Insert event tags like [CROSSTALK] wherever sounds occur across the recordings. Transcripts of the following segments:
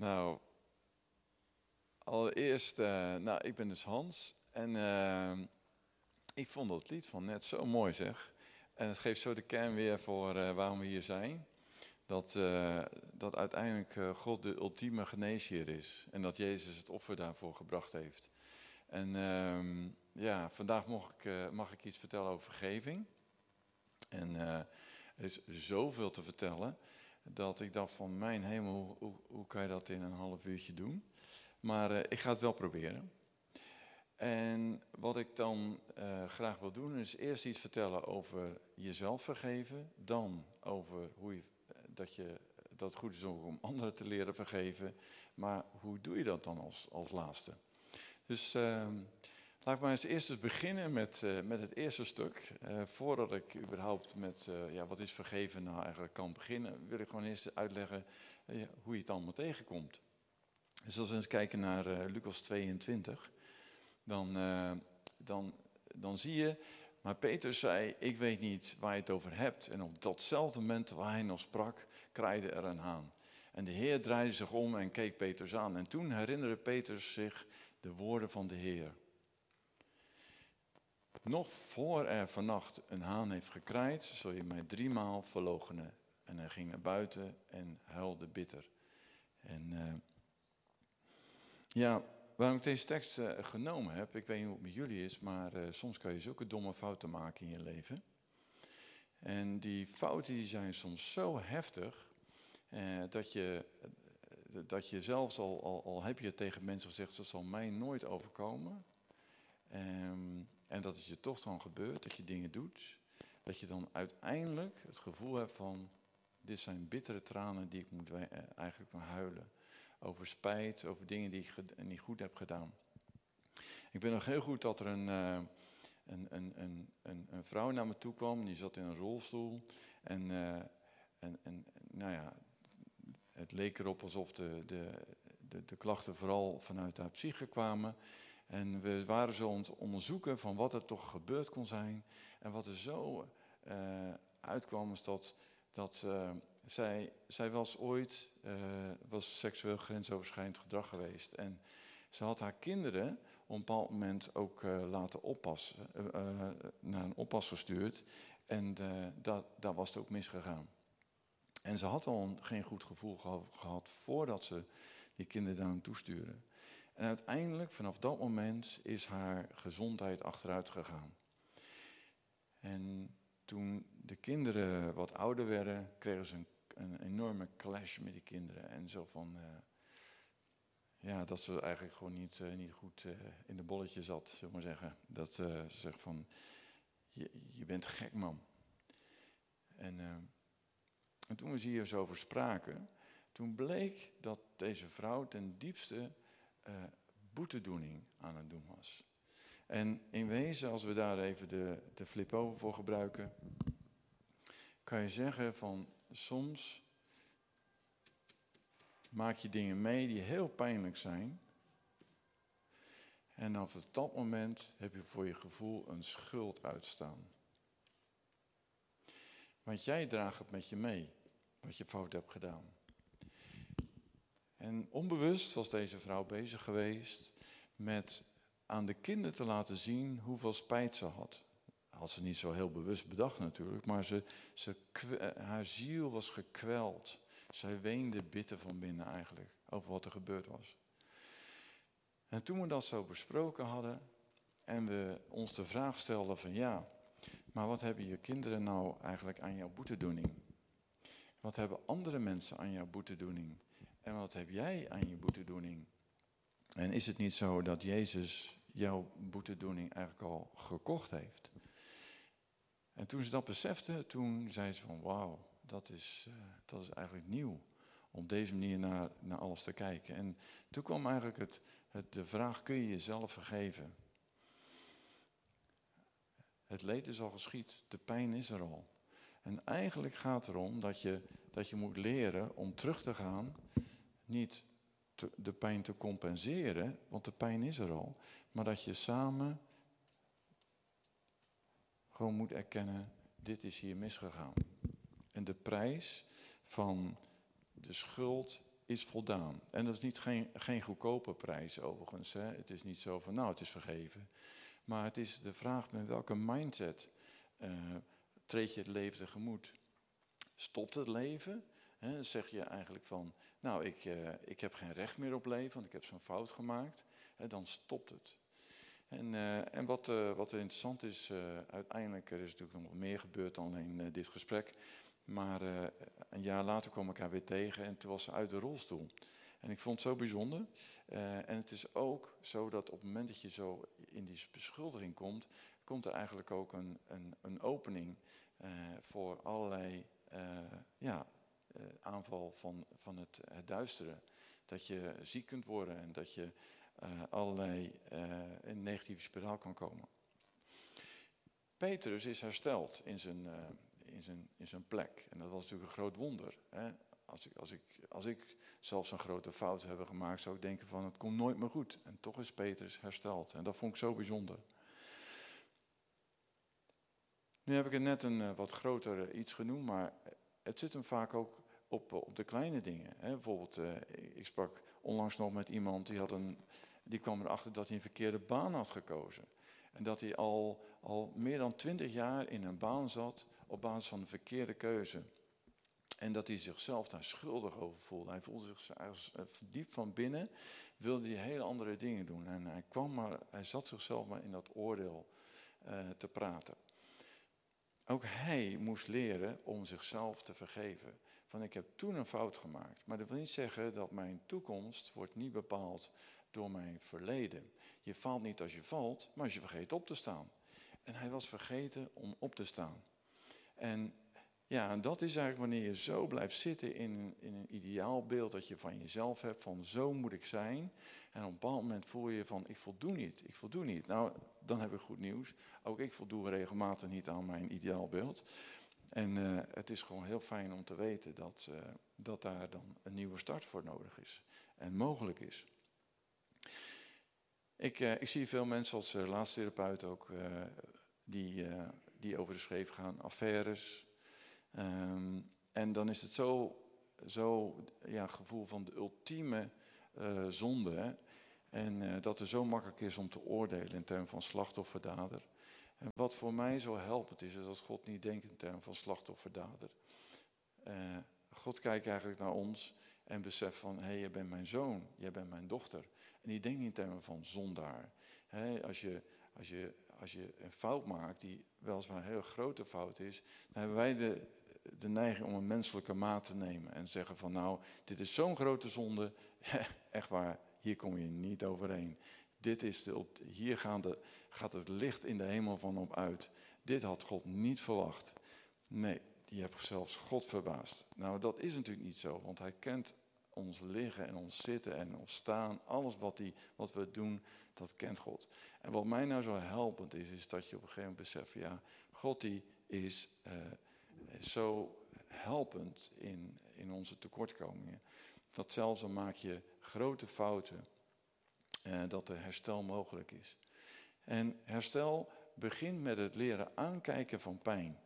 Nou, allereerst, uh, nou, ik ben dus Hans en uh, ik vond dat lied van net zo mooi zeg. En het geeft zo de kern weer voor uh, waarom we hier zijn. Dat, dat uiteindelijk God de ultieme geneesheer is en dat Jezus het offer daarvoor gebracht heeft. En ehm, ja, vandaag mag ik, mag ik iets vertellen over vergeving. En er is zoveel te vertellen dat ik dacht van mijn hemel, hoe, hoe, kan je dat in een half uurtje doen? Maar uh, ik ga het wel proberen. En wat ik dan uh, graag wil doen is eerst iets vertellen over jezelf vergeven. Dan over hoe je, eh, dat, je, dat het goed is om anderen te leren vergeven. Maar hoe doe je dat dan als, als laatste? Dus uh, Laat ik maar eens eerst eens beginnen met, uh, met het eerste stuk. Uh, voordat ik überhaupt met uh, ja, wat is vergeven nou eigenlijk kan beginnen, wil ik gewoon eerst uitleggen hoe je het allemaal tegenkomt. Dus als we eens kijken naar Lucas 22, dan, dan, dan zie je, maar Peter zei, ik weet niet waar je het over hebt. En op datzelfde moment waar hij nog sprak, kraaide er een haan. En de Heer draaide zich om en keek Peters aan. En toen herinnerde Petrus zich de woorden van de Heer. Nog voor er vannacht een haan heeft gekraaid, zul je mij driemaal verloochenen. En hij ging naar buiten en huilde bitter. En uh, ja, waarom ik deze tekst uh, genomen heb, ik weet niet hoe het met jullie is, maar uh, soms kan je zulke domme fouten maken in je leven. En die fouten die zijn soms zo heftig, dat, je, dat je zelfs al, al, al heb je tegen mensen gezegd, dat zal mij nooit overkomen. Um, en dat het je toch dan gebeurt, dat je dingen doet, dat je dan uiteindelijk het gevoel hebt van, dit zijn bittere tranen die ik moet eh, eigenlijk maar huilen. Over spijt, over dingen die ik niet goed heb gedaan. Ik ben nog heel goed dat er een, uh, een, een, een, een, vrouw naar me toe kwam, die zat in een rolstoel. En, uh, en, en nou ja, het leek erop alsof de, de, de, de klachten vooral vanuit haar psyche kwamen. En we waren zo aan het onderzoeken van wat er toch gebeurd kon zijn. En wat er zo uh, uitkwam was dat, dat uh, zij, zij was ooit uh, was seksueel grensoverschrijdend gedrag geweest. En ze had haar kinderen op een bepaald moment ook laten oppassen, naar een oppas gestuurd. En dat, daar was het ook misgegaan. En ze had al geen goed gevoel gehad voordat ze die kinderen daar naartoe stuurde. En uiteindelijk, vanaf dat moment, is haar gezondheid achteruit gegaan. En toen de kinderen wat ouder werden, kregen ze een, een enorme clash met die kinderen. En zo van, uh, ja, dat ze eigenlijk gewoon niet, uh, niet goed uh, in de bolletje zat, zullen we maar zeggen. Dat ze zegt van, je, je bent gek man. En, en toen we hier zo over spraken, toen bleek dat deze vrouw ten diepste uh, boetedoening aan het doen was. En in wezen, als we daar even de, de flip over voor gebruiken, kan je zeggen van soms maak je dingen mee die heel pijnlijk zijn. En op dat moment heb je voor je gevoel een schuld uitstaan. Want jij draagt het met je mee, wat je fout hebt gedaan. En onbewust was deze vrouw bezig geweest met aan de kinderen te laten zien hoeveel spijt ze had. Had ze niet zo heel bewust bedacht natuurlijk, maar ze, ze, haar ziel was gekweld. Zij weende bitter van binnen eigenlijk over wat er gebeurd was. En toen we dat zo besproken hadden en we ons de vraag stelden van ja, maar wat hebben je kinderen nou eigenlijk aan jouw boetedoening? Wat hebben andere mensen aan jouw boetedoening? En wat heb jij aan je boetedoening? En is het niet zo dat Jezus jouw boetedoening eigenlijk al gekocht heeft? En toen ze dat besefte, toen zei ze van wauw, dat is, uh, dat is eigenlijk nieuw. Om deze manier naar, naar alles te kijken. En toen kwam eigenlijk het, het, de vraag, kun je jezelf vergeven? Het leed is al geschied, de pijn is er al. En eigenlijk gaat het erom dat je, dat je moet leren om terug te gaan niet de pijn te compenseren, want de pijn is er al, maar dat je samen gewoon moet erkennen, dit is hier misgegaan. En de prijs van de schuld is voldaan. En dat is niet geen, geen goedkope prijs overigens. Hè. Het is niet zo van, nou, het is vergeven. Maar het is de vraag met welke mindset uh, treed je het leven tegemoet. Stopt het leven? Hè, zeg je eigenlijk van, nou, ik, uh, ik heb geen recht meer op leven, want ik heb zo'n fout gemaakt. Hè, dan stopt het. En, uh, en wat, wat er interessant is, uiteindelijk, er is natuurlijk nog meer gebeurd dan alleen dit gesprek. Maar een jaar later kwam ik haar weer tegen en toen was ze uit de rolstoel. En ik vond het zo bijzonder. En het is ook zo dat op het moment dat je zo in die beschuldiging komt, komt er eigenlijk ook een, een, een opening voor allerlei ja, aanval van, van het, het duistere. Dat je ziek kunt worden en dat je allerlei in een negatieve spiraal kan komen. Petrus is hersteld in zijn in zijn, in zijn plek. En dat was natuurlijk een groot wonder. Hè? Als, ik, als, ik, als ik zelfs een grote fout heb gemaakt, zou ik denken van het komt nooit meer goed. En toch is Petrus hersteld. En dat vond ik zo bijzonder. Nu heb ik het net een wat groter iets genoemd, maar het zit hem vaak ook op, uh, op de kleine dingen. Hè? Bijvoorbeeld, ik sprak onlangs nog met iemand die, had een, die kwam erachter dat hij een verkeerde baan had gekozen. En dat hij al, al meer dan twintig jaar in een baan zat op basis van een verkeerde keuze. En dat hij zichzelf daar schuldig over voelde. Hij voelde zich diep van binnen, wilde hij hele andere dingen doen. En hij kwam maar, hij zat zichzelf maar in dat oordeel te praten. Ook hij moest leren om zichzelf te vergeven. Van ik heb toen een fout gemaakt. Maar dat wil niet zeggen dat mijn toekomst wordt niet bepaald door mijn verleden. Je valt niet als je valt, maar als je vergeet op te staan. En hij was vergeten om op te staan. En ja, en dat is eigenlijk wanneer je zo blijft zitten in, in een ideaalbeeld dat je van jezelf hebt, van zo moet ik zijn. En op een bepaald moment voel je van ik voldoe niet, ik voldoe niet. Nou, dan heb ik goed nieuws. Ook ik voldoe regelmatig niet aan mijn ideaalbeeld. En uh, het is gewoon heel fijn om te weten dat, uh, dat daar dan een nieuwe start voor nodig is. En mogelijk is. Ik, uh, ik zie veel mensen als laatste ook die die over de scheef gaan, affaires. Um, en dan is het zo, zo ja, gevoel van de ultieme uh, zonde. En uh, dat het zo makkelijk is om te oordelen in termen van slachtofferdader. En wat voor mij zo helpend is, is als God niet denkt in termen van slachtofferdader. Uh, God kijkt eigenlijk naar ons en beseft van, hé, hey, je bent mijn zoon, jij bent mijn dochter. En die denkt niet in termen van zondaar. Als, je, als, je, als je een fout maakt die weliswaar een heel grote fout is, dan hebben wij de, de neiging om een menselijke maat te nemen en zeggen van nou, dit is zo'n grote zonde, [LAUGHS] echt waar, hier kom je niet overheen. Dit is de, hier gaan gaat het licht in de hemel van op uit. Dit had God niet verwacht. Nee, je hebt zelfs God verbaasd. Nou, dat is natuurlijk niet zo, want hij kent ons liggen en ons zitten en ons staan. Alles wat, die, wat we doen, dat kent God. En wat mij nou zo helpend is, is dat je op een gegeven moment beseft, ja, God die is uh, zo helpend in, in onze tekortkomingen. Dat zelfs dan maak je grote fouten, uh, dat er herstel mogelijk is. En herstel begint met het leren aankijken van pijn.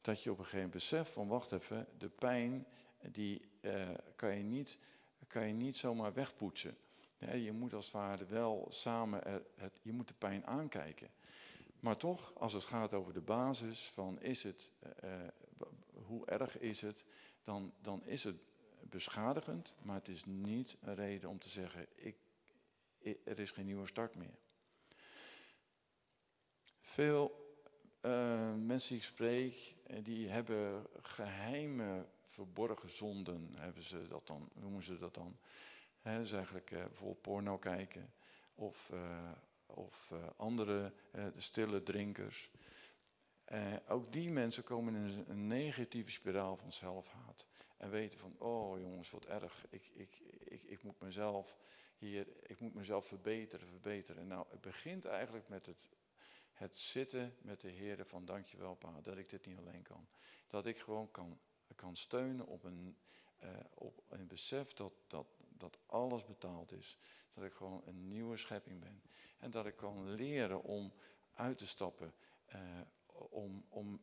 Dat je op een gegeven moment beseft van, wacht even, de pijn die uh, kan, je niet, kan je niet zomaar wegpoetsen. Je moet als het ware wel samen, er, het, je moet de pijn aankijken. Maar toch, als het gaat over de basis van is het, uh, hoe erg is het, dan, dan is het beschadigend, maar het is niet een reden om te zeggen, ik, er is geen nieuwe start meer. Veel uh, mensen die ik spreek, die hebben geheime verborgen zonden, hebben ze dat dan, noemen ze dat dan. He, dus eigenlijk uh, bijvoorbeeld porno kijken of, of andere de stille drinkers. Ook die mensen komen in een, negatieve spiraal van zelfhaat. En weten van, oh jongens, wat erg. Ik, ik, ik, ik moet mezelf hier, ik moet mezelf verbeteren, verbeteren. Nou, het begint eigenlijk met het, het zitten met de Heer van dankjewel pa, dat ik dit niet alleen kan. Dat ik gewoon kan, kan steunen op een, op een besef dat, dat dat alles betaald is. Dat ik gewoon een nieuwe schepping ben. En dat ik kan leren om uit te stappen. Uh, om om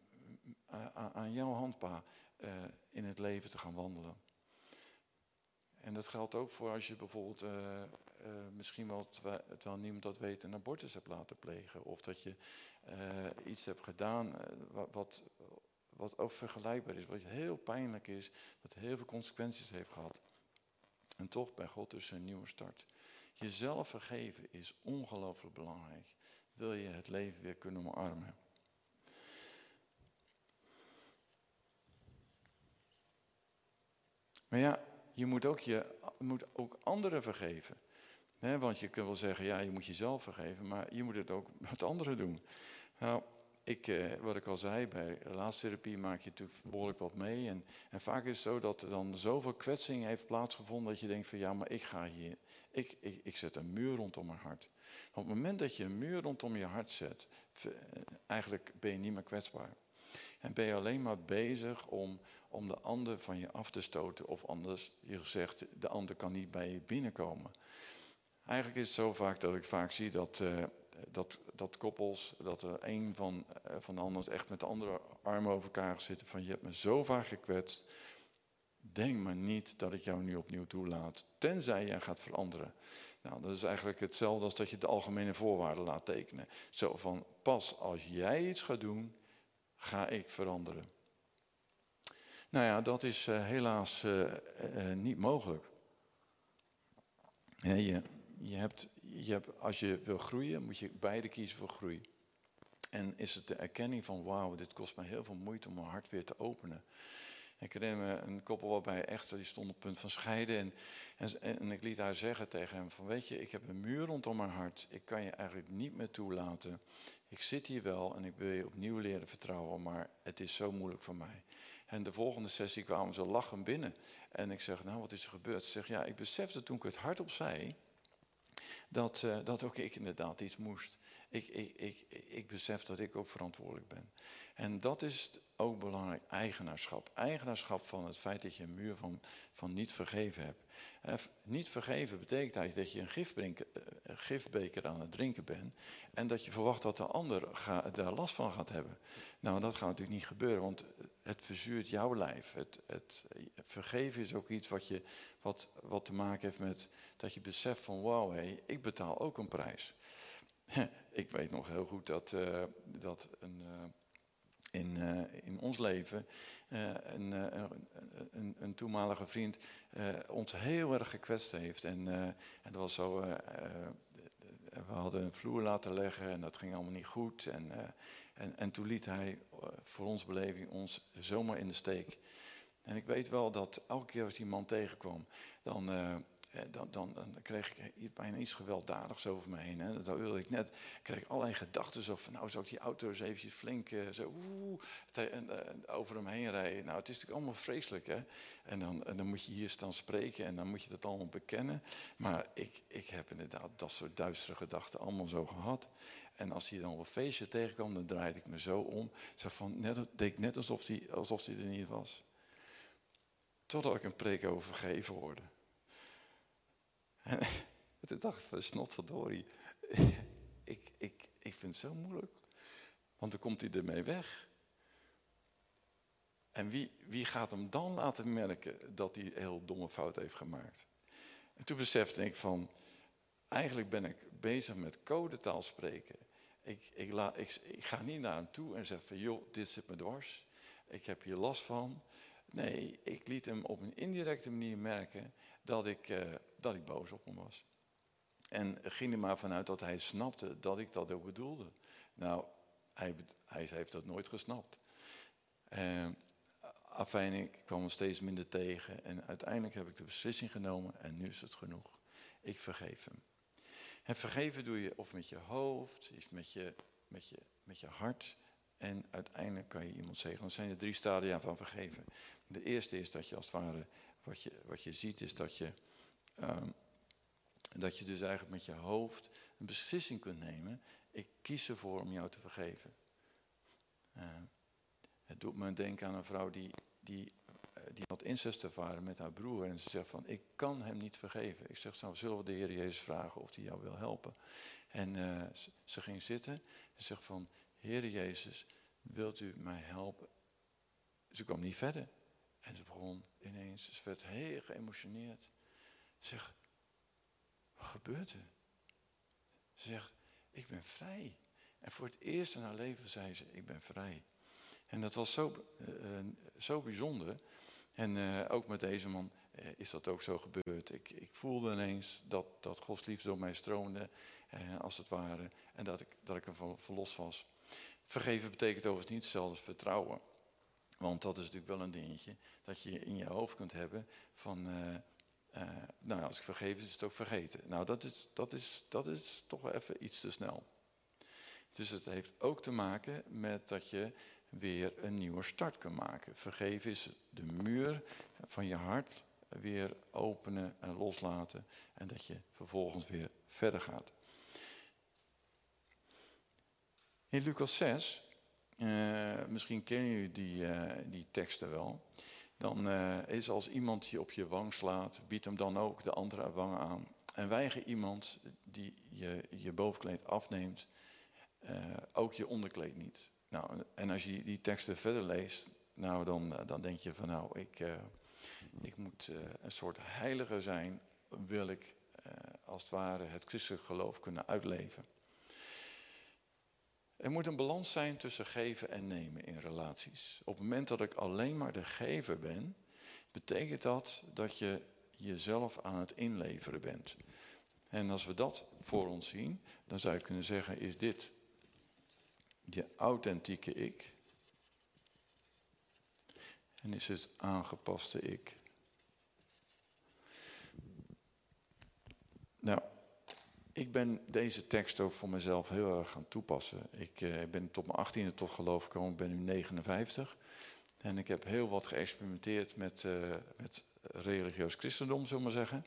uh, aan jouw handpa uh, in het leven te gaan wandelen. En dat geldt ook voor als je bijvoorbeeld uh, uh, misschien wel, terwijl niemand dat weet, een abortus hebt laten plegen. Of dat je iets hebt gedaan wat, wat ook vergelijkbaar is, wat heel pijnlijk is, wat heel veel consequenties heeft gehad. En toch bij God dus een nieuwe start. Jezelf vergeven is ongelooflijk belangrijk. Wil je het leven weer kunnen omarmen? Maar ja, je moet ook, je, moet ook anderen vergeven. want je kunt wel zeggen, ja, je moet jezelf vergeven, maar je moet het ook met anderen doen. Nou, ik, eh, wat ik al zei, bij relatietherapie maak je natuurlijk behoorlijk wat mee. En, en vaak is het zo dat er dan zoveel kwetsing heeft plaatsgevonden dat je denkt van ja, maar ik ga hier, ik, ik, ik zet een muur rondom mijn hart. op het moment dat je een muur rondom je hart zet, eh, eigenlijk ben je niet meer kwetsbaar. En ben je alleen maar bezig om, om de ander van je af te stoten. Of anders, je zegt, de ander kan niet bij je binnenkomen. Eigenlijk is het zo vaak dat ik vaak zie dat, uh, dat, dat koppels, dat er een van, uh, van de ander echt met de andere armen over elkaar zitten. Van je hebt me zo vaak gekwetst. Denk maar niet dat ik jou nu opnieuw toelaat. Tenzij jij gaat veranderen. Nou, dat is eigenlijk hetzelfde als dat je de algemene voorwaarden laat tekenen. Zo van, pas als jij iets gaat doen, ga ik veranderen. Nou ja, dat is uh, helaas uh, uh, niet mogelijk. Je, je, hebt, je hebt, als je wil groeien, moet je beide kiezen voor groei. En is het de erkenning van, wauw, dit kost me heel veel moeite om mijn hart weer te openen. Ik herinner me een koppel waarbij echt, die stond op het punt van scheiden. En, en, ik liet haar zeggen tegen hem van, weet je, ik heb een muur rondom mijn hart. Ik kan je eigenlijk niet meer toelaten. Ik zit hier wel en ik wil je opnieuw leren vertrouwen, maar het is zo moeilijk voor mij. En de volgende sessie kwamen ze lachen binnen. En ik zeg, nou wat is er gebeurd? Ze zegt, ja, ik besefte toen ik het hardop zei, dat, uh, dat ook ik inderdaad iets moest. Ik, ik, ik, ik besef dat ik ook verantwoordelijk ben. En dat is ook belangrijk, eigenaarschap. Eigenaarschap van het feit dat je een muur van, van niet vergeven hebt. Eh, niet vergeven betekent eigenlijk dat je een eh, gifbeker aan het drinken bent. En dat je verwacht dat de ander daar last van gaat hebben. Nou, dat gaat natuurlijk niet gebeuren, want het verzuurt jouw lijf. Het, het, vergeven is ook iets wat, je, wat, wat te maken heeft met dat je beseft van wauw, hey, ik betaal ook een prijs. [LAUGHS] ik weet nog heel goed dat, uh, dat een, uh, in, uh, in ons leven een, een, een, toenmalige vriend ons heel erg gekwetst heeft. En, en dat was zo, we hadden een vloer laten leggen en dat ging allemaal niet goed. En, en, en toen liet hij voor ons beleving ons zomaar in de steek. En ik weet wel dat elke keer als die man tegenkwam, dan eh, dan, dan, dan, kreeg ik bijna iets gewelddadigs over me heen. Hè. Dat wilde ik net. kreeg ik allerlei gedachten zo van, nou zou ik die auto eens eventjes flink uh, zo en, over hem heen rijden. Nou, het is natuurlijk allemaal vreselijk. Hè. En, dan, dan moet je hier staan spreken en dan moet je dat allemaal bekennen. Maar ik, ik heb inderdaad dat soort duistere gedachten allemaal zo gehad. En als hij dan op een feestje tegenkwam, dan draaide ik me zo om. Zo van, net, deed ik net alsof hij alsof er niet was. Totdat ik een preek over vergeven hoorde. En toen dacht ik snotverdorie, [LAUGHS] ik, ik, ik vind het zo moeilijk. Want dan komt hij ermee weg. En wie, wie gaat hem dan laten merken dat hij een heel domme fout heeft gemaakt? En toen besefte ik van, eigenlijk ben ik bezig met codetaal spreken. Ik, ik, laat, ik, ik, ga niet naar hem toe en zeg van, joh, dit zit me dwars. Ik heb hier last van. Nee, ik liet hem op een indirecte manier merken dat ik, uh, dat ik boos op hem was. En ging er maar vanuit dat hij snapte dat ik dat ook bedoelde. Nou, hij, hij heeft dat nooit gesnapt. Uh, ik kwam hem steeds minder tegen. En uiteindelijk heb ik de beslissing genomen en nu is het genoeg. Ik vergeef hem. En vergeven doe je of met je hoofd, of met je, met je, met je hart. En uiteindelijk kan je iemand zeggen. Dat zijn de drie stadia van vergeven. De eerste is dat je als het ware wat je, wat je ziet is dat je, um, dat je dus eigenlijk met je hoofd een beslissing kunt nemen. Ik kies ervoor om jou te vergeven. Uh, het doet me denken aan een vrouw die, die, uh, die had incest ervaren met haar broer. En ze zegt van, ik kan hem niet vergeven. Ik zeg, nou zullen we de Heer Jezus vragen of hij jou wil helpen. En uh, ze, ging zitten. Ze zegt van, Heer Jezus, wilt u mij helpen? Ze kwam niet verder. En ze begon ineens, ze werd heel geëmotioneerd. Zeg, wat gebeurt er? Ze zegt, ik ben vrij. En voor het eerst in haar leven zei ze, ik ben vrij. En dat was zo, uh, zo bijzonder. En uh, ook met deze man is dat ook zo gebeurd. Ik, ik voelde ineens dat, dat Gods liefde door mij stroomde, als het ware. En dat ik, dat ik ervan verlost was. Vergeven betekent overigens niet als vertrouwen. Want dat is natuurlijk wel een dingetje dat je in je hoofd kunt hebben van, nou als ik vergeef is het ook vergeten. Nou dat is, dat is, dat is toch even iets te snel. Dus het heeft ook te maken met dat je weer een nieuwe start kunt maken. Vergeven is de muur van je hart weer openen en loslaten. En dat je vervolgens weer verder gaat. In Lucas 6, uh, misschien kennen jullie die, uh, die teksten wel. Dan uh, is als iemand je op je wang slaat, biedt hem dan ook de andere wang aan. En weiger iemand die je, je bovenkleed afneemt, ook je onderkleed niet. Nou, en als je die teksten verder leest, nou dan, dan denk je van nou, ik, ik moet een soort heilige zijn, wil ik als het ware het christelijk geloof kunnen uitleven. Er moet een balans zijn tussen geven en nemen in relaties. Op het moment dat ik alleen maar de gever ben, betekent dat dat je jezelf aan het inleveren bent. En als we dat voor ons zien, dan zou je kunnen zeggen, is dit je authentieke ik? En is het aangepaste ik? Nou, ik ben deze tekst ook voor mezelf heel erg gaan toepassen. Ik uh, ben tot mijn achttiende tot geloof gekomen, ik ben nu 59. En ik heb heel wat geëxperimenteerd met, uh, met religieus christendom, zullen we maar zeggen.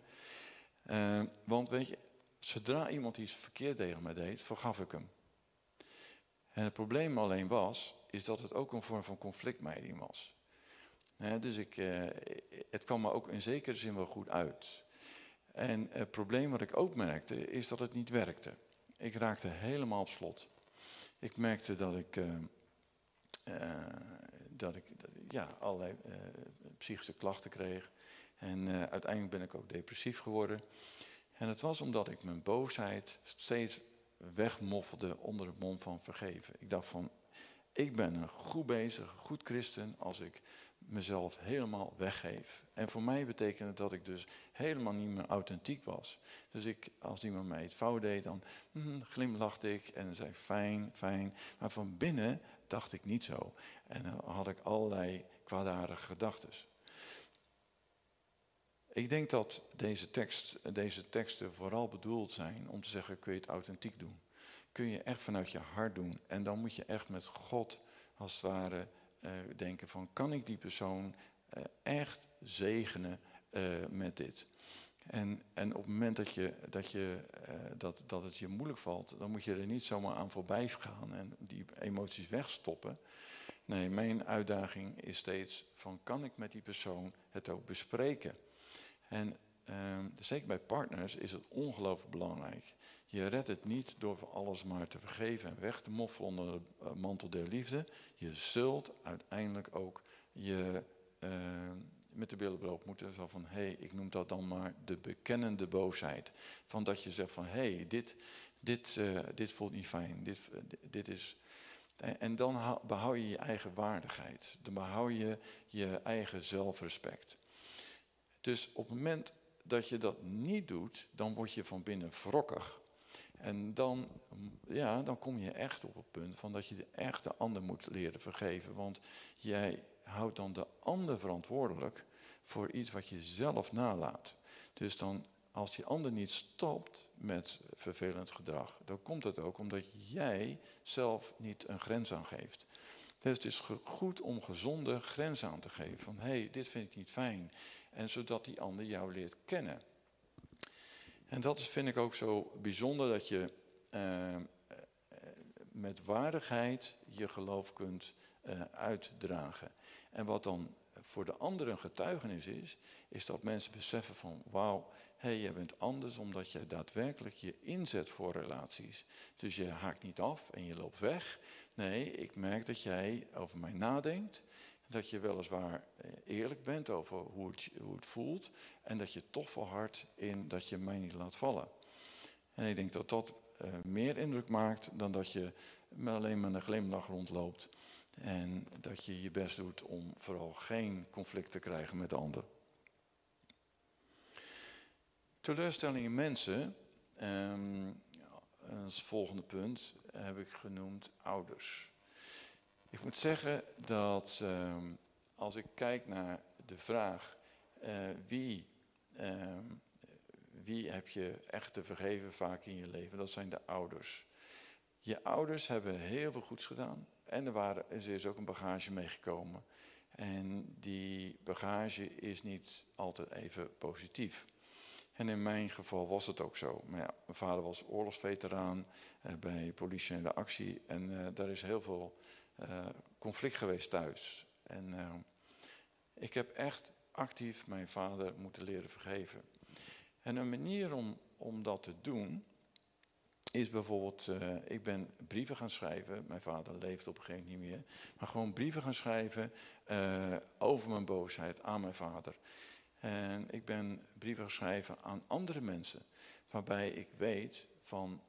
Uh, want weet je, zodra iemand iets verkeerd tegen mij deed, vergaf ik hem. En het probleem alleen was, is dat het ook een vorm van conflictmijding was. dus ik, het kwam me ook in zekere zin wel goed uit. En het probleem wat ik ook merkte, is dat het niet werkte. Ik raakte helemaal op slot. Ik merkte dat ik, uh, uh, dat ik ja, allerlei uh, psychische klachten kreeg. En uiteindelijk ben ik ook depressief geworden. En het was omdat ik mijn boosheid steeds wegmoffelde onder het mond van vergeven. Ik dacht van, ik ben een goed bezig, goed christen als ik mezelf helemaal weggeef. En voor mij betekende dat ik dus helemaal niet meer authentiek was. Dus ik, als iemand mij het fout deed, dan mm, glimlachte ik en zei fijn, fijn. Maar van binnen dacht ik niet zo. En dan had ik allerlei kwaadaardige gedachten. Ik denk dat deze, tekst, deze teksten vooral bedoeld zijn om te zeggen, kun je het authentiek doen. Kun je echt vanuit je hart doen. En dan moet je echt met God, als het ware, uh, denken van kan ik die persoon uh, echt zegenen uh, met dit? En, en op het moment dat, je, dat, je, dat, dat het je moeilijk valt, dan moet je er niet zomaar aan voorbij gaan en die emoties wegstoppen. Nee, mijn uitdaging is steeds van kan ik met die persoon het ook bespreken? En ehm, zeker bij partners is het ongelooflijk belangrijk. Je redt het niet door alles maar te vergeven en weg te moffelen onder de eh, mantel der liefde. Je zult uiteindelijk ook je uh, met de billen moeten. Zo van, hé, hey, ik noem dat dan maar de bekennende boosheid. Van dat je zegt van, hé, hey, dit, dit, uh, dit voelt niet fijn. Dit, dit is... En dan behoud je je eigen waardigheid. Dan behoud je je eigen zelfrespect. Dus op het moment dat je dat niet doet, dan word je van binnen wrokkig. En dan, ja, dan kom je echt op het punt van dat je de echte ander moet leren vergeven. Want jij houdt dan de ander verantwoordelijk voor iets wat je zelf nalaat. Dus dan, als die ander niet stopt met vervelend gedrag, dan komt het ook omdat jij zelf niet een grens aangeeft. Dus het is goed om gezonde grenzen aan te geven. Van hé, hey, dit vind ik niet fijn. En zodat die ander jou leert kennen. En dat vind ik ook zo bijzonder dat je uh, met waardigheid je geloof kunt uh, uitdragen. En wat dan voor de anderen getuigenis is, is dat mensen beseffen van wauw, hey, je bent anders omdat je daadwerkelijk je inzet voor relaties. Dus je haakt niet af en je loopt weg. Nee, ik merk dat jij over mij nadenkt, Dat je weliswaar eh, eerlijk bent over hoe het, hoe het voelt. En dat je toch volhardt in dat je mij niet laat vallen. En ik denk dat dat uh, meer indruk maakt dan dat je alleen met een glimlach rondloopt. En dat je je best doet om vooral geen conflict te krijgen met de ander. Teleurstelling in mensen, um, als volgende punt heb ik genoemd ouders. Ik moet zeggen dat um, als ik kijk naar de vraag uh, wie, um, wie heb je echt te vergeven vaak in je leven, dat zijn de ouders. Je ouders hebben heel veel goeds gedaan en er, waren, er is ook een bagage meegekomen. En die bagage is niet altijd even positief. En in mijn geval was het ook zo. Mijn vader was oorlogsveteraan eh, bij politie en de actie. En uh, daar is heel veel uh, conflict geweest thuis. En uh, ik heb echt actief mijn vader moeten leren vergeven. En een manier om, om dat te doen is bijvoorbeeld, uh, ik ben brieven gaan schrijven. Mijn vader leeft op een gegeven moment niet meer. Maar gewoon brieven gaan schrijven over mijn boosheid aan mijn vader. En ik ben brieven schrijven aan andere mensen. Waarbij ik weet van,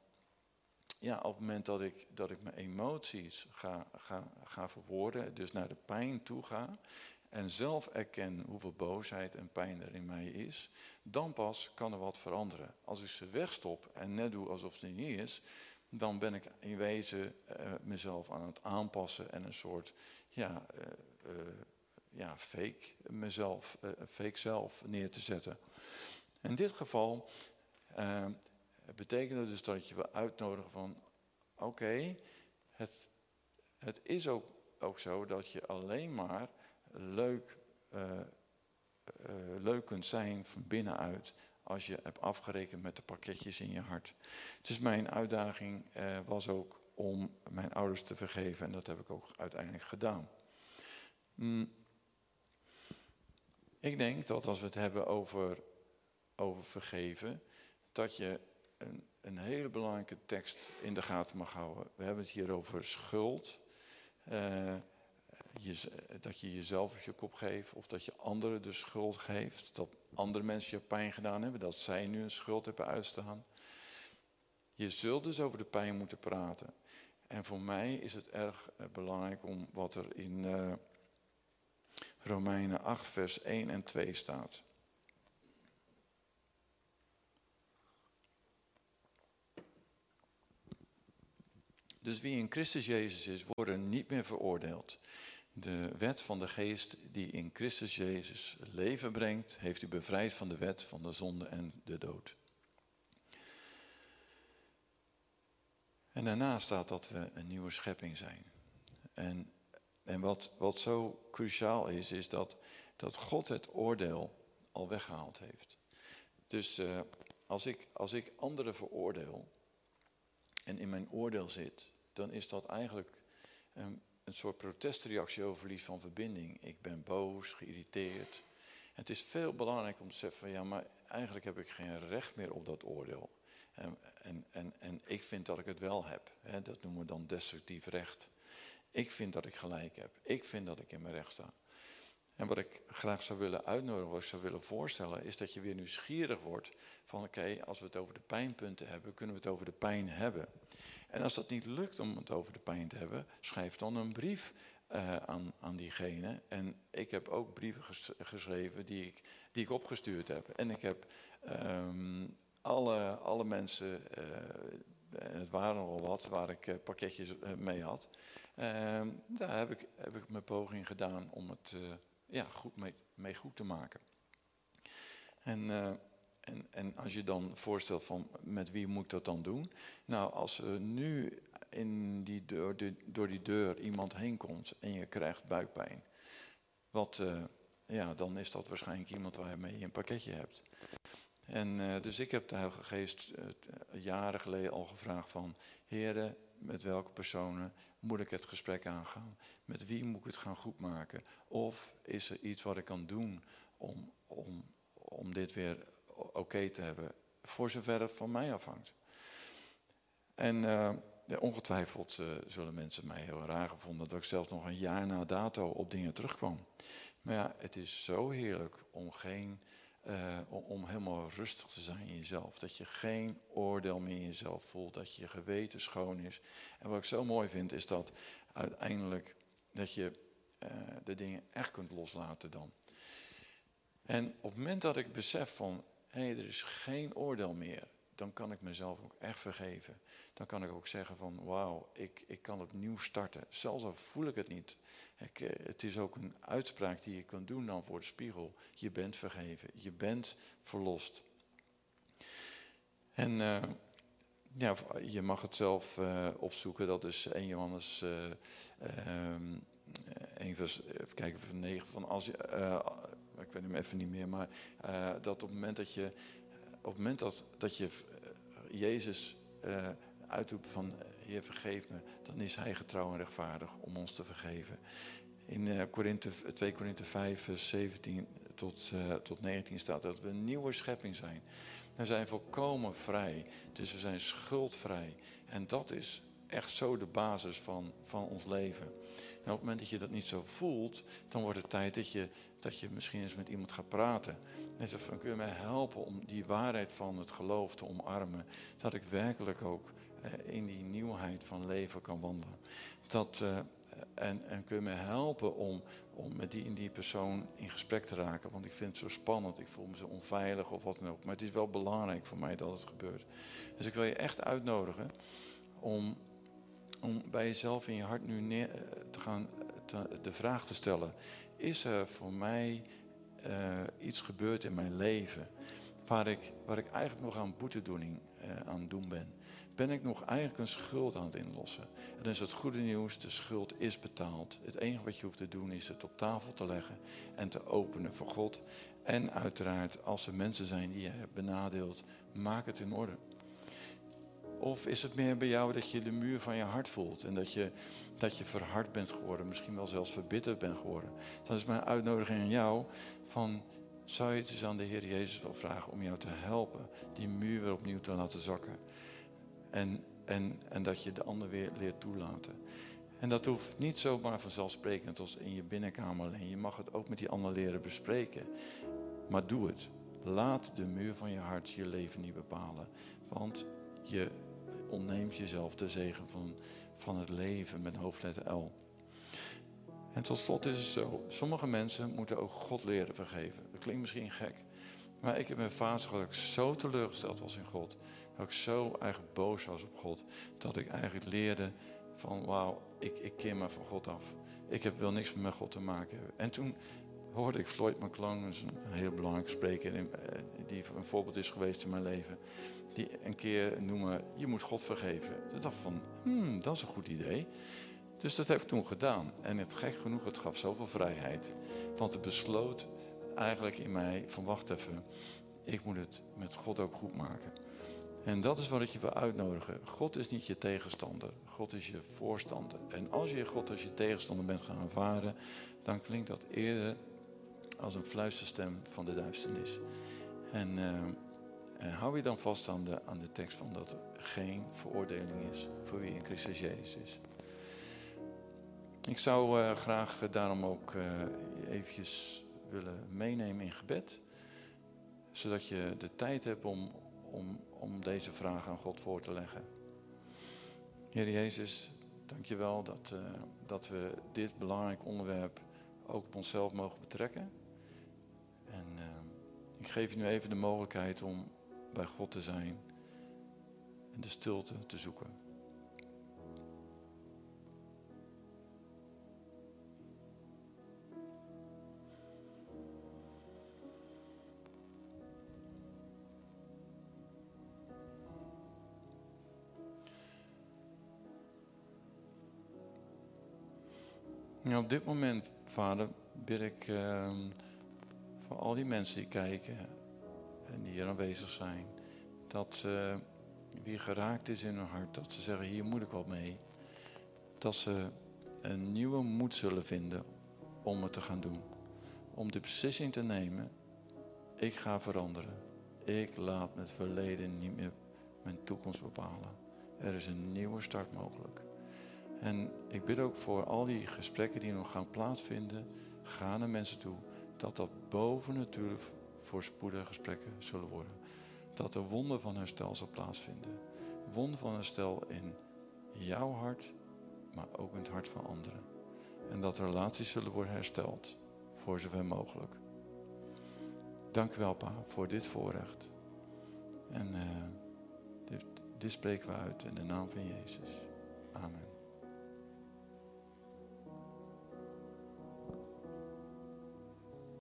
ja, op het moment dat ik, dat ik mijn emoties ga, ga, ga verwoorden, dus naar de pijn toe ga, en zelf erken hoeveel boosheid en pijn er in mij is, dan pas kan er wat veranderen. Als ik ze wegstop en net doe alsof het niet is, dan ben ik in wezen uh, mezelf aan het aanpassen en een soort ja, uh, uh, ja, fake mezelf, fake zelf neer te zetten. In dit geval het dus dat je wil uitnodigen van oké, het, het is ook, ook zo dat je alleen maar leuk, uh, uh, leuk kunt zijn van binnenuit als je hebt afgerekend met de pakketjes in je hart. Dus mijn uitdaging uh, was ook om mijn ouders te vergeven en dat heb ik ook uiteindelijk gedaan. Mm. Ik denk dat als we het hebben over, over vergeven, dat je een, een hele belangrijke tekst in de gaten mag houden. We hebben het hier over schuld. Uh, je, dat je jezelf op je kop geeft of dat je anderen de schuld geeft. Dat andere mensen je pijn gedaan hebben, dat zij nu een schuld hebben uitstaan. Je zult dus over de pijn moeten praten. En voor mij is het erg eh, belangrijk om wat er in uh, Romeinen 8, vers 1 en 2 staat. Dus wie in Christus Jezus is, worden niet meer veroordeeld. De wet van de geest die in Christus Jezus leven brengt, heeft u bevrijd van de wet van de zonde en de dood. En daarna staat dat we een nieuwe schepping zijn. En, en wat, wat zo cruciaal is, is dat, dat God het oordeel al weggehaald heeft. Dus uh, als, ik, als ik anderen veroordeel en in mijn oordeel zit, dan is dat eigenlijk um, een soort protestreactie over verlies van verbinding. Ik ben boos, geïrriteerd. het is veel belangrijk om te zeggen van ja, maar eigenlijk heb ik geen recht meer op dat oordeel. En, en, en, en ik vind dat ik het wel heb. Hè, dat noemen we dan destructief recht. Ik vind dat ik gelijk heb. Ik vind dat ik in mijn recht sta. En wat ik graag zou willen uitnodigen, wat ik zou willen voorstellen, is dat je weer nieuwsgierig wordt van oké, als we het over de pijnpunten hebben, kunnen we het over de pijn hebben. En als dat niet lukt om het over de pijn te hebben, schrijf dan een brief uh, aan, aan diegene. En ik heb ook brieven ges geschreven die ik, die ik opgestuurd heb. En ik heb um, alle, alle mensen, uh, het waren nogal wat, waar ik uh, pakketjes mee had. Ehm, daar heb ik, heb ik mijn poging gedaan om het ja, goed mee, mee goed te maken. En en, en als je dan voorstelt van met wie moet ik dat dan doen? Nou, als er nu in die deur, de, door die deur iemand heen komt en je krijgt buikpijn. Wat, uh, ja, dan is dat waarschijnlijk iemand waarmee je een pakketje hebt. En uh, dus ik heb de Heilige Geest jaren geleden al gevraagd van... Heren, met welke personen moet ik het gesprek aangaan? Met wie moet ik het gaan goedmaken? Of is er iets wat ik kan doen om, om, om dit weer oké te hebben, voor zover het van mij afhangt. En ja, ongetwijfeld uh, zullen mensen mij heel raar gevonden dat ik zelfs nog een jaar na dato op dingen terugkwam. Maar ja, het is zo heerlijk om, geen, uh, om helemaal rustig te zijn in jezelf. Dat je geen oordeel meer in jezelf voelt, dat je geweten schoon is. En wat ik zo mooi vind is dat uiteindelijk dat je uh, de dingen echt kunt loslaten dan. En op het moment dat ik besef van, hé, er is geen oordeel meer, dan kan ik mezelf ook echt vergeven. Dan kan ik ook zeggen van, wauw, ik, ik kan opnieuw starten. Zelfs al voel ik het niet. Ik, eh, het is ook een uitspraak die je kan doen dan voor de spiegel. Je bent vergeven, je bent verlost. En uh, ja, je mag het zelf uh, opzoeken, dat is 1 Johannes uh, 1 vers, even kijken, van 9, van als je, ik weet hem even niet meer, maar dat op het moment dat je op het moment dat, dat je eh, Jezus uh, uitroept van Heer vergeef me, dan is Hij getrouw en rechtvaardig om ons te vergeven. In Korinthe, 2 Korinthe 5, 17 tot, tot 19 staat dat we een nieuwe schepping zijn. We zijn volkomen vrij, dus we zijn schuldvrij. En dat is echt zo de basis van, van ons leven. En op het moment dat je dat niet zo voelt, dan wordt het tijd dat je, dat je misschien eens met iemand gaat praten. En zegt van, kun je mij helpen om die waarheid van het geloof te omarmen? Dat ik werkelijk ook eh, in die nieuwheid van leven kan wandelen. Dat, uh, en, en kun je mij helpen om, om met die en die persoon in gesprek te raken? Want ik vind het zo spannend, ik voel me zo onveilig of wat dan ook. Maar het is wel belangrijk voor mij dat het gebeurt. Dus ik wil je echt uitnodigen om om bij jezelf in je hart nu neer, eh, te gaan te, de vraag te stellen: is er voor mij uh, iets gebeurd in mijn leven waar ik, waar ik eigenlijk nog aan boetedoening uh, aan doen ben? Ben ik nog eigenlijk een schuld aan het inlossen? En dan is het goede nieuws: de schuld is betaald. Het enige wat je hoeft te doen is het op tafel te leggen en te openen voor God. En uiteraard, als er mensen zijn die je hebt benadeeld, maak het in orde. Of is het meer bij jou dat je de muur van je hart voelt en dat je, dat je verhard bent geworden, misschien wel zelfs verbitterd bent geworden? Dan is mijn uitnodiging aan jou van, zou je het eens aan de Heer Jezus wel vragen om jou te helpen, die muur weer opnieuw te laten zakken? En, en, en dat je de ander weer leert toelaten. En dat hoeft niet zomaar vanzelfsprekend als in je binnenkamer alleen. Je mag het ook met die ander leren bespreken. Maar doe het. Laat de muur van je hart je leven niet bepalen. Want je ontneemt jezelf de zegen van, van het leven met hoofdletter L. En tot slot is het zo, sommige mensen moeten ook God leren vergeven. Dat klinkt misschien gek, maar ik heb mijn vader dat ik zo teleurgesteld was in God. Dat ik zo eigenlijk boos was op God. Dat ik eigenlijk leerde van wauw, ik, ik keer me van God af. Ik heb wel niks meer met God te maken. En toen hoorde ik Floyd McClung, een heel belangrijke spreker eh, die een voorbeeld is geweest in mijn leven die een keer noemen, je moet God vergeven. Toen dacht van, hmm, dat is een goed idee. Dus dat heb ik toen gedaan. En het gek genoeg, het gaf zoveel vrijheid. Want het besloot eigenlijk in mij van, wacht even, ik moet het met God ook goed maken. En dat is wat ik je wil uitnodigen. God is niet je tegenstander, God is je voorstander. En als je God als je tegenstander bent gaan aanvaarden, dan klinkt dat eerder als een fluisterstem van de duisternis. En... Uh, en eh, hou je dan vast aan de, aan de tekst van dat er geen veroordeling is voor wie in Christus Jezus is. Ik zou uh, graag daarom ook uh, eventjes willen meenemen in gebed. Zodat je de tijd hebt om, om, om deze vraag aan God voor te leggen. Heer Jezus, dank je wel dat, dat we dit belangrijk onderwerp ook op onszelf mogen betrekken. En ik geef je nu even de mogelijkheid om bij God te zijn en de stilte te zoeken. Nou, op dit moment, vader, bid ik uh, voor al die mensen die kijken en die hier aanwezig zijn, dat wie geraakt is in hun hart, dat ze zeggen, hier moet ik wat mee. Dat ze een nieuwe moed zullen vinden om het te gaan doen. Om de beslissing te nemen, ik ga veranderen. Ik laat het verleden niet meer mijn toekomst bepalen. Er is een nieuwe start mogelijk. En ik bid ook voor al die gesprekken die nog gaan plaatsvinden, ga naar mensen toe, dat dat boven natuurlijk voorspoedige gesprekken zullen worden. Dat er wonder van herstel zal plaatsvinden. Wonder van herstel in jouw hart, maar ook in het hart van anderen. En dat relaties zullen worden hersteld, voor zover mogelijk. Dank u wel, Pa, voor dit voorrecht. En uh, dit, dit spreken we uit in de naam van Jezus. Amen.